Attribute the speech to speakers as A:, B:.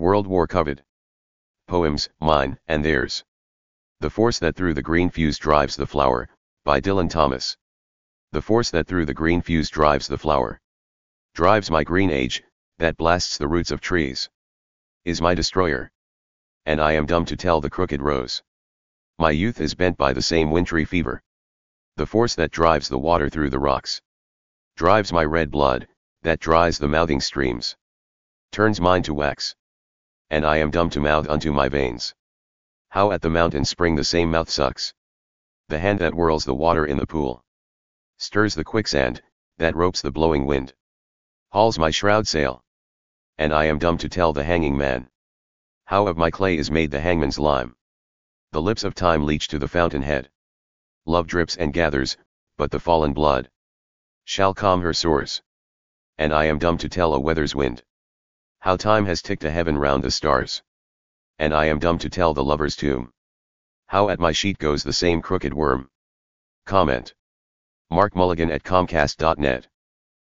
A: World War Coveted. Poems, Mine, and Theirs. The Force That Through the Green Fuse Drives the Flower, by Dylan Thomas. The force that through the green fuse drives the flower. Drives my green age, that blasts the roots of trees. Is my destroyer. And I am dumb to tell the crooked rose. My youth is bent by the same wintry fever. The force that drives the water through the rocks. Drives my red blood, that dries the mouthing streams. Turns mine to wax. And I am dumb to mouth unto my veins. How at the mountain spring the same mouth sucks. The hand that whirls the water in the pool. Stirs the quicksand, that ropes the blowing wind. Hauls my shroud sail. And I am dumb to tell the hanging man. How of my clay is made the hangman's lime. The lips of time leech to the fountain head. Love drips and gathers, but the fallen blood shall calm her sores. And I am dumb to tell a weather's wind. How time has ticked a heaven round the stars. And I am dumb to tell the lover's tomb. How at my sheet goes the same crooked worm. Comment. Mark Mulligan at Comcast.net.